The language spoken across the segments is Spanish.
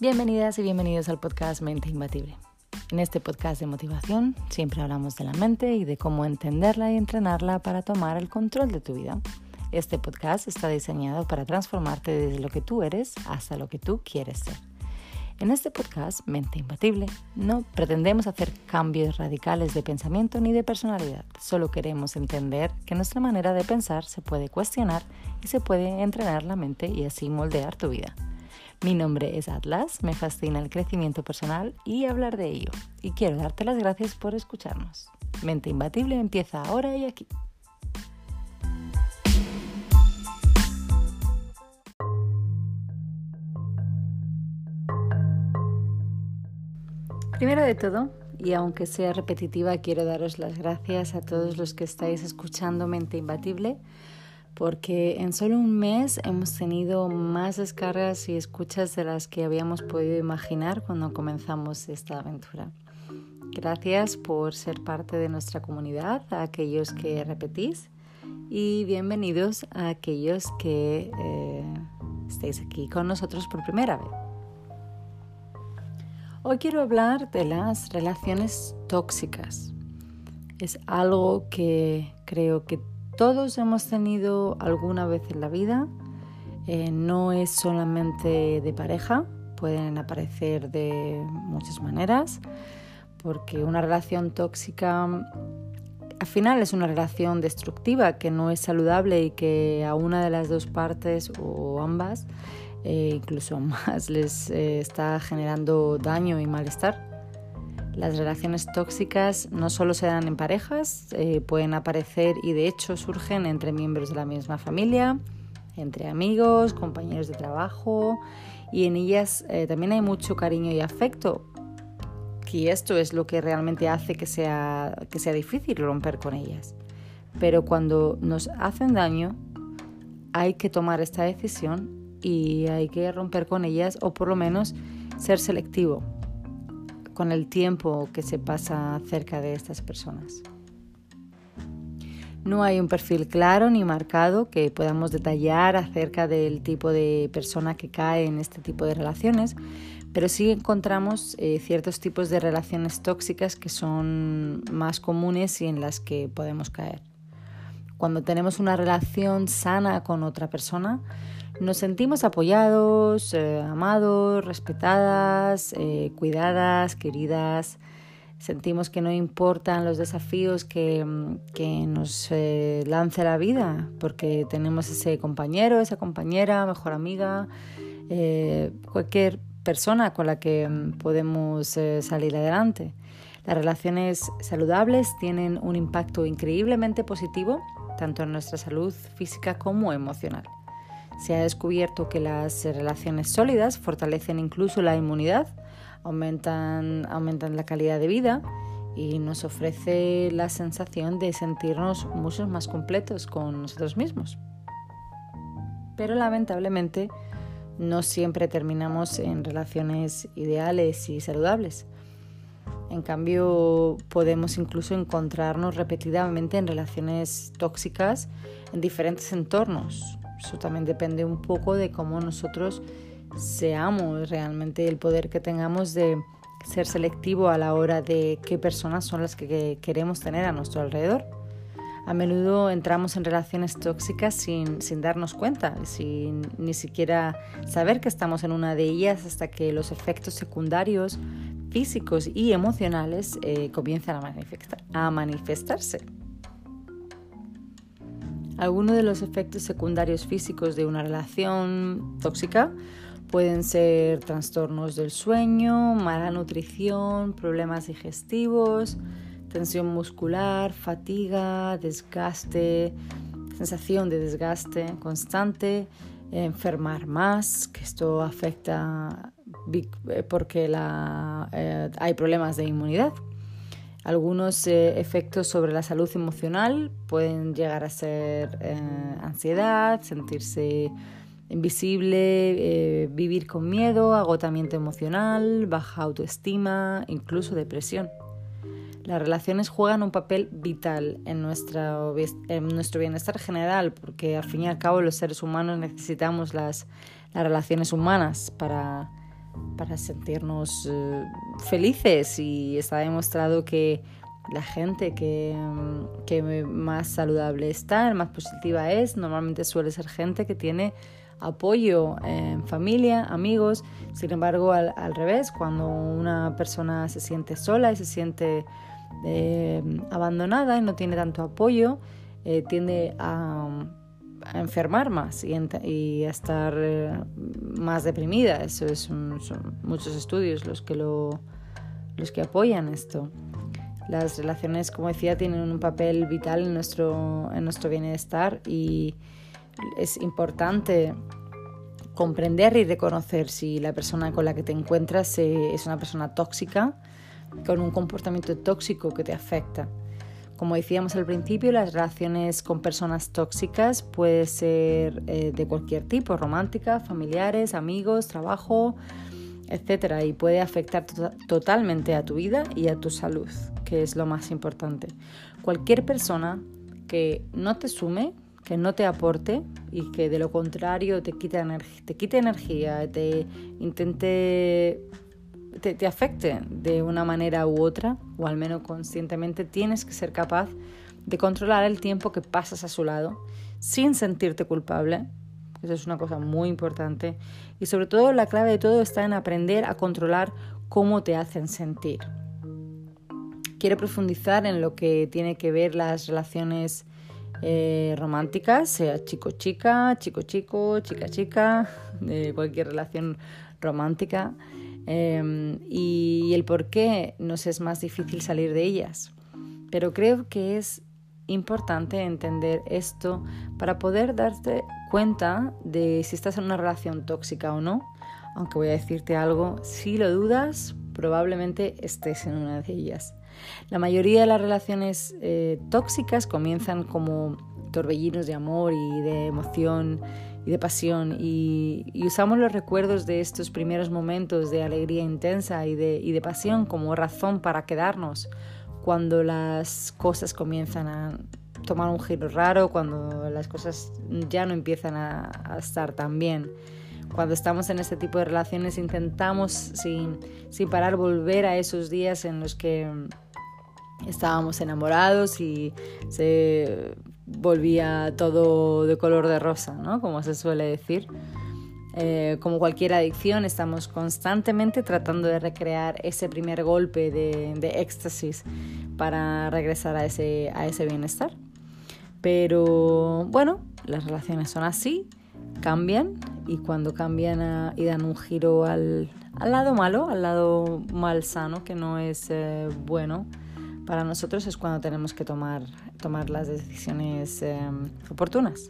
Bienvenidas y bienvenidos al podcast Mente Imbatible. En este podcast de motivación siempre hablamos de la mente y de cómo entenderla y entrenarla para tomar el control de tu vida. Este podcast está diseñado para transformarte desde lo que tú eres hasta lo que tú quieres ser. En este podcast, Mente Imbatible, no pretendemos hacer cambios radicales de pensamiento ni de personalidad. Solo queremos entender que nuestra manera de pensar se puede cuestionar y se puede entrenar la mente y así moldear tu vida. Mi nombre es Atlas, me fascina el crecimiento personal y hablar de ello. Y quiero darte las gracias por escucharnos. Mente Imbatible empieza ahora y aquí. Primero de todo, y aunque sea repetitiva, quiero daros las gracias a todos los que estáis escuchando Mente Imbatible, porque en solo un mes hemos tenido más descargas y escuchas de las que habíamos podido imaginar cuando comenzamos esta aventura. Gracias por ser parte de nuestra comunidad, a aquellos que repetís, y bienvenidos a aquellos que eh, aquí con nosotros por primera vez. Hoy quiero hablar de las relaciones tóxicas. Es algo que creo que todos hemos tenido alguna vez en la vida. Eh, no es solamente de pareja, pueden aparecer de muchas maneras, porque una relación tóxica al final es una relación destructiva que no es saludable y que a una de las dos partes o ambas eh, incluso más les eh, está generando daño y malestar. Las relaciones tóxicas no solo se dan en parejas, eh, pueden aparecer y de hecho surgen entre miembros de la misma familia, entre amigos, compañeros de trabajo y en ellas también hay mucho cariño y afecto. Y esto es lo que realmente hace que sea, que sea difícil romper con ellas. Pero cuando nos hacen daño, hay que tomar esta decisión y hay que romper con ellas o por lo menos ser selectivo con el tiempo que se pasa cerca de estas personas. No hay un perfil claro ni marcado que podamos detallar acerca del tipo de persona que cae en este tipo de relaciones, pero sí encontramos eh, ciertos tipos de relaciones tóxicas que son más comunes y en las que podemos caer. Cuando tenemos una relación sana con otra persona, nos sentimos apoyados, eh, amados, respetadas, eh, cuidadas, queridas. Sentimos que no importan los desafíos que, mm, nos eh, lance la vida, porque tenemos ese compañero, esa compañera, mejor amiga, cualquier persona con la que mm, podemos salir adelante. Las relaciones saludables tienen un impacto increíblemente positivo tanto en nuestra salud física como emocional. Se ha descubierto que las relaciones sólidas fortalecen incluso la inmunidad, aumentan, aumentan la calidad de vida y nos ofrece la sensación de sentirnos mucho más completos con nosotros mismos. Pero lamentablemente no siempre terminamos en relaciones ideales y saludables. En cambio, podemos incluso encontrarnos repetidamente en relaciones tóxicas en diferentes entornos, eso también depende un poco de cómo nosotros seamos realmente el poder que tengamos de ser selectivo a la hora de qué personas son las que queremos tener a nuestro alrededor. A menudo entramos en relaciones tóxicas sin, sin darnos cuenta, sin ni siquiera saber que estamos en una de ellas hasta que los efectos secundarios físicos y emocionales eh, comienzan a, a manifestarse. Algunos de los efectos secundarios físicos de una relación tóxica pueden ser trastornos del sueño, mala nutrición, problemas digestivos, tensión muscular, fatiga, desgaste, sensación de desgaste constante, enfermar más, que esto afecta eh, porque eh, hay problemas de inmunidad. Algunos eh, efectos sobre la salud emocional pueden llegar a ser eh, ansiedad, sentirse invisible, eh, vivir con miedo, agotamiento emocional, baja autoestima, incluso depresión. Las relaciones juegan un papel vital en, nuestra, en nuestro bienestar general porque al fin y al cabo los seres humanos necesitamos las, las relaciones humanas para para sentirnos eh, felices y está demostrado que la gente que, mm, que, más saludable está, más positiva es, normalmente suele ser gente que tiene apoyo en familia, amigos. Sin embargo, al, revés, cuando una persona se siente sola y se siente eh, abandonada y no tiene tanto apoyo, eh, tiende a, enfermar más y, a estar eh, más deprimida. Eso es son muchos estudios los que lo, los que apoyan esto. Las relaciones, como decía, tienen un papel vital en nuestro, en nuestro bienestar y es importante comprender y reconocer si la persona con la que te encuentras eh, es una persona tóxica, con un comportamiento tóxico que te afecta. Como decíamos al principio, las relaciones con personas tóxicas pueden ser eh, de cualquier tipo, romántica, familiares, amigos, trabajo, etc. Y puede afectar totalmente a tu vida y a tu salud, que es lo más importante. Cualquier persona que no te sume, que no te aporte y que de lo contrario te quite, te quite energía, te intente te, afecte de una manera u otra, o al menos conscientemente, tienes que ser capaz de controlar el tiempo que pasas a su lado sin sentirte culpable. Eso es una cosa muy importante. Y sobre todo la clave de todo está en aprender a controlar cómo te hacen sentir. Quiero profundizar en lo que tiene que ver las relaciones eh, románticas, sea chico-chica, chico-chico, chica-chica, cualquier relación romántica. Em, y el por qué nos es más difícil salir de ellas. Pero creo que es importante entender esto para poder darte cuenta de si estás en una relación tóxica o no. Aunque voy a decirte algo, si lo dudas, probablemente estés en una de ellas. La mayoría de las relaciones eh, tóxicas comienzan como torbellinos de amor y de emoción y de pasión y, usamos los recuerdos de estos primeros momentos de alegría intensa y de, y de pasión como razón para quedarnos cuando las cosas comienzan a tomar un giro raro, cuando las cosas ya no empiezan a, estar tan bien. Cuando estamos en este tipo de relaciones intentamos sin, sin parar volver a esos días en los que estábamos enamorados y se volvía todo de color de rosa, ¿no? Como se suele decir. Eh, como cualquier adicción, estamos constantemente tratando de recrear ese primer golpe de, de éxtasis para regresar a ese, a ese bienestar. Pero bueno, las relaciones son así, cambian y cuando cambian y dan un giro al, al, lado malo, al lado malsano, que no es eh, bueno, para nosotros es cuando tenemos que tomar, tomar las decisiones em, oportunas.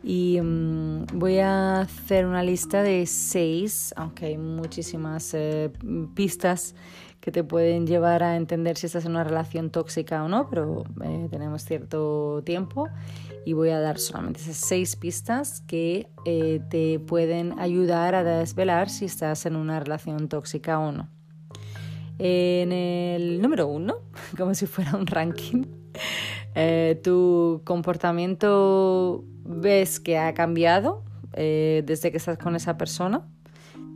Y em, voy a hacer una lista de seis, aunque hay muchísimas eh, pistas que te pueden llevar a entender si estás en una relación tóxica o no, pero eh, tenemos cierto tiempo y voy a dar solamente esas seis pistas que eh, te pueden ayudar a desvelar si estás en una relación tóxica o no. En el número uno, como si fuera un ranking, eh, tu comportamiento ves que ha cambiado eh, desde que estás con esa persona.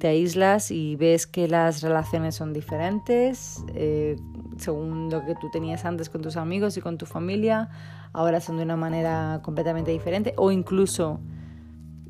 Te aíslas y ves que las relaciones son diferentes, eh, según lo que tú tenías antes con tus amigos y con tu familia, ahora son de una manera completamente diferente o incluso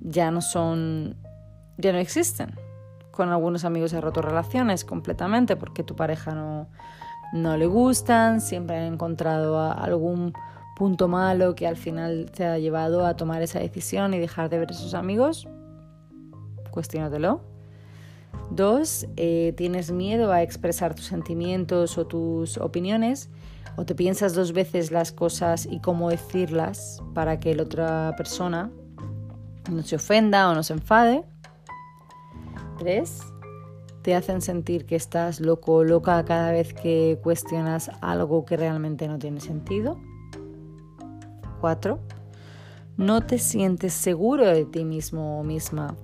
ya no son, ya no existen con algunos amigos he roto relaciones completamente porque tu pareja no, no le gustan, siempre han encontrado algún punto malo que al final te ha llevado a tomar esa decisión y dejar de ver a esos amigos. Cuestiónatelo. Dos, eh, tienes miedo a expresar tus sentimientos o tus opiniones o te piensas dos veces las cosas y cómo decirlas para que la otra persona no se ofenda o no se enfade. Tres, te hacen sentir que estás loco o loca cada vez que cuestionas algo que realmente no tiene sentido. Cuatro, no te sientes seguro de ti mismo o misma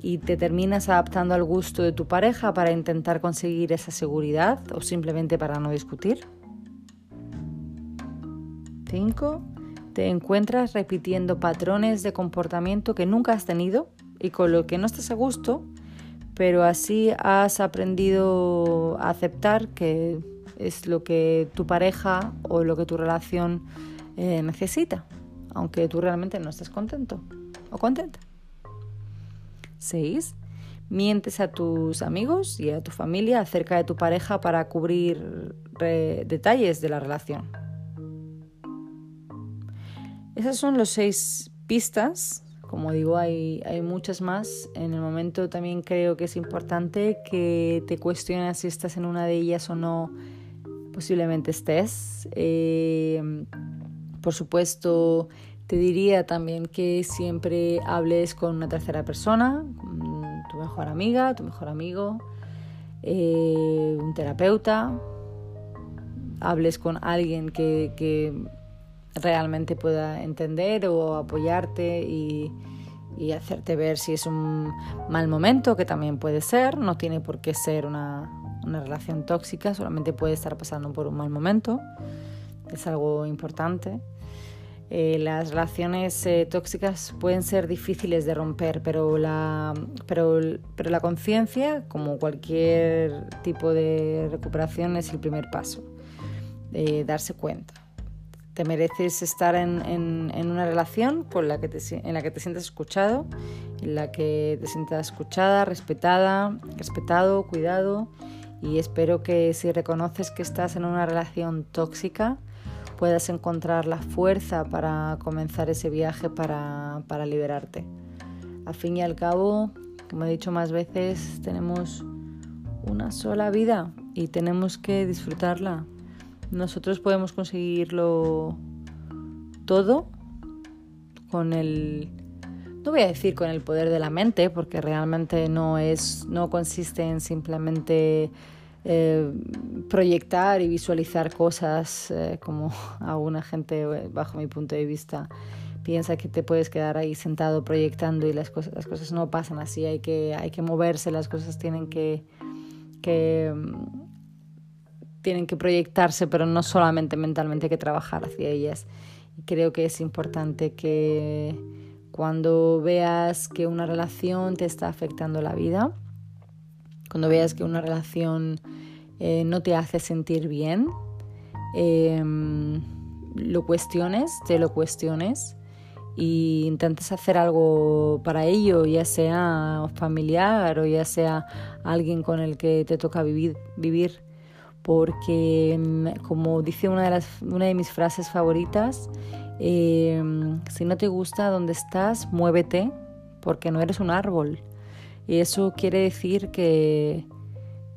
y te terminas adaptando al gusto de tu pareja para intentar conseguir esa seguridad o simplemente para no discutir. Cinco, Te encuentras repitiendo patrones de comportamiento que nunca has tenido y con lo que no estás a gusto pero así has aprendido a aceptar que es lo que tu pareja o lo que tu relación eh, necesita, aunque tú realmente no estés contento o contenta. 6. Mientes a tus amigos y a tu familia acerca de tu pareja para cubrir detalles de la relación. Esas son las seis pistas. Como digo, hay, hay muchas más. En el momento también creo que es importante que te cuestiones si estás en una de ellas o no. Posiblemente estés. Eh, por supuesto, te diría también que siempre hables con una tercera persona, tu mejor amiga, tu mejor amigo, eh, un terapeuta, hables con alguien que, realmente pueda entender o apoyarte y, hacerte ver si es un mal momento, que también puede ser, no tiene por qué ser una, una relación tóxica, solamente puede estar pasando por un mal momento, es algo importante. Eh, las relaciones eh, tóxicas pueden ser difíciles de romper, pero la, pero, pero la conciencia, como cualquier tipo de recuperación, es el primer paso, de darse cuenta. Te mereces estar en, en, una relación con la que te, en la que te sientas escuchado, en la que te sientas escuchada, respetada, respetado, cuidado. Y espero que si reconoces que estás en una relación tóxica, puedas encontrar la fuerza para comenzar ese viaje para, para liberarte. Al fin y al cabo, como he dicho más veces, tenemos una sola vida y tenemos que disfrutarla. Nosotros podemos conseguirlo todo con el no voy a decir con el poder de la mente, porque realmente no es no consiste en simplemente eh, proyectar y visualizar cosas eh, como alguna gente, eh, bajo mi punto de vista, piensa que te puedes quedar ahí sentado proyectando y las cosas, las cosas no pasan así, hay que, hay que moverse, las cosas tienen que, que, mm, tienen que proyectarse, pero no solamente mentalmente, hay que trabajar hacia ellas. Y creo que es importante que cuando veas que una relación te está afectando la vida, cuando veas que una relación eh, no te hace sentir bien, em, lo cuestiones, te lo cuestiones y intentes hacer algo para ello, ya sea familiar o ya sea alguien con el que te toca vivir. Porque em, como dice una de, mis frases favoritas, em, si no te gusta donde estás, muévete, porque no eres un árbol. Y eso quiere decir que,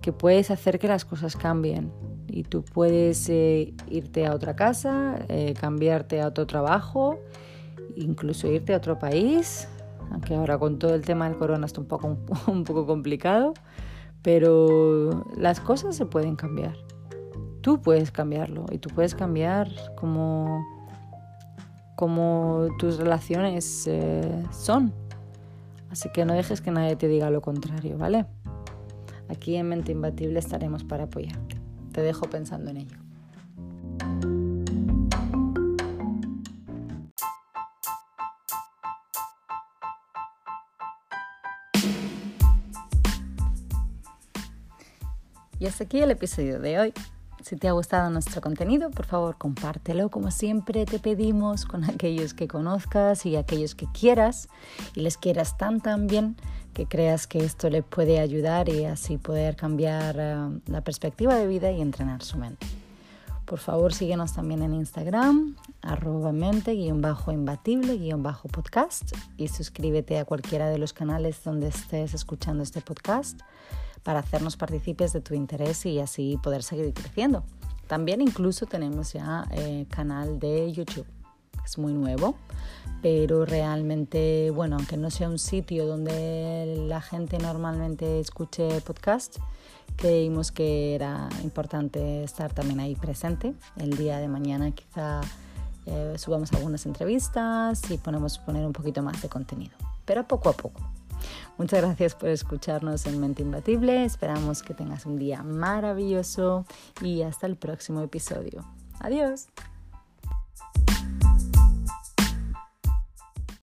que puedes hacer que las cosas cambien. Y tú puedes eh, irte a otra casa, eh, cambiarte a otro trabajo, incluso irte a otro país, aunque ahora con todo el tema del corona está un poco, un poco complicado, pero las cosas se pueden cambiar. Tú puedes cambiarlo y tú puedes cambiar como, como tus relaciones eh, son. Así que no dejes que nadie te diga lo contrario, ¿vale? Aquí en Mente Imbatible estaremos para apoyarte. Te dejo pensando en ello. Hasta aquí el episodio de hoy. Si te ha gustado nuestro contenido, por favor compártelo como siempre te pedimos con aquellos que conozcas y aquellos que quieras y les quieras tan tan bien que creas que esto le puede ayudar y así poder cambiar eh, la perspectiva de vida y entrenar su mente. Por favor síguenos también en Instagram, arroba mente-imbatible-podcast y suscríbete a cualquiera de los canales donde estés escuchando este podcast para hacernos partícipes de tu interés y así poder seguir creciendo. También incluso tenemos ya eh, canal de YouTube. Es muy nuevo, pero realmente, bueno, aunque no sea un sitio donde la gente normalmente escuche podcast, creímos que era importante estar también ahí presente. El día de mañana quizá eh, subamos algunas entrevistas y ponemos poner un poquito más de contenido, pero poco a poco. Muchas gracias por escucharnos en Mente Imbatible. Esperamos que tengas un día maravilloso y hasta el próximo episodio. Adiós.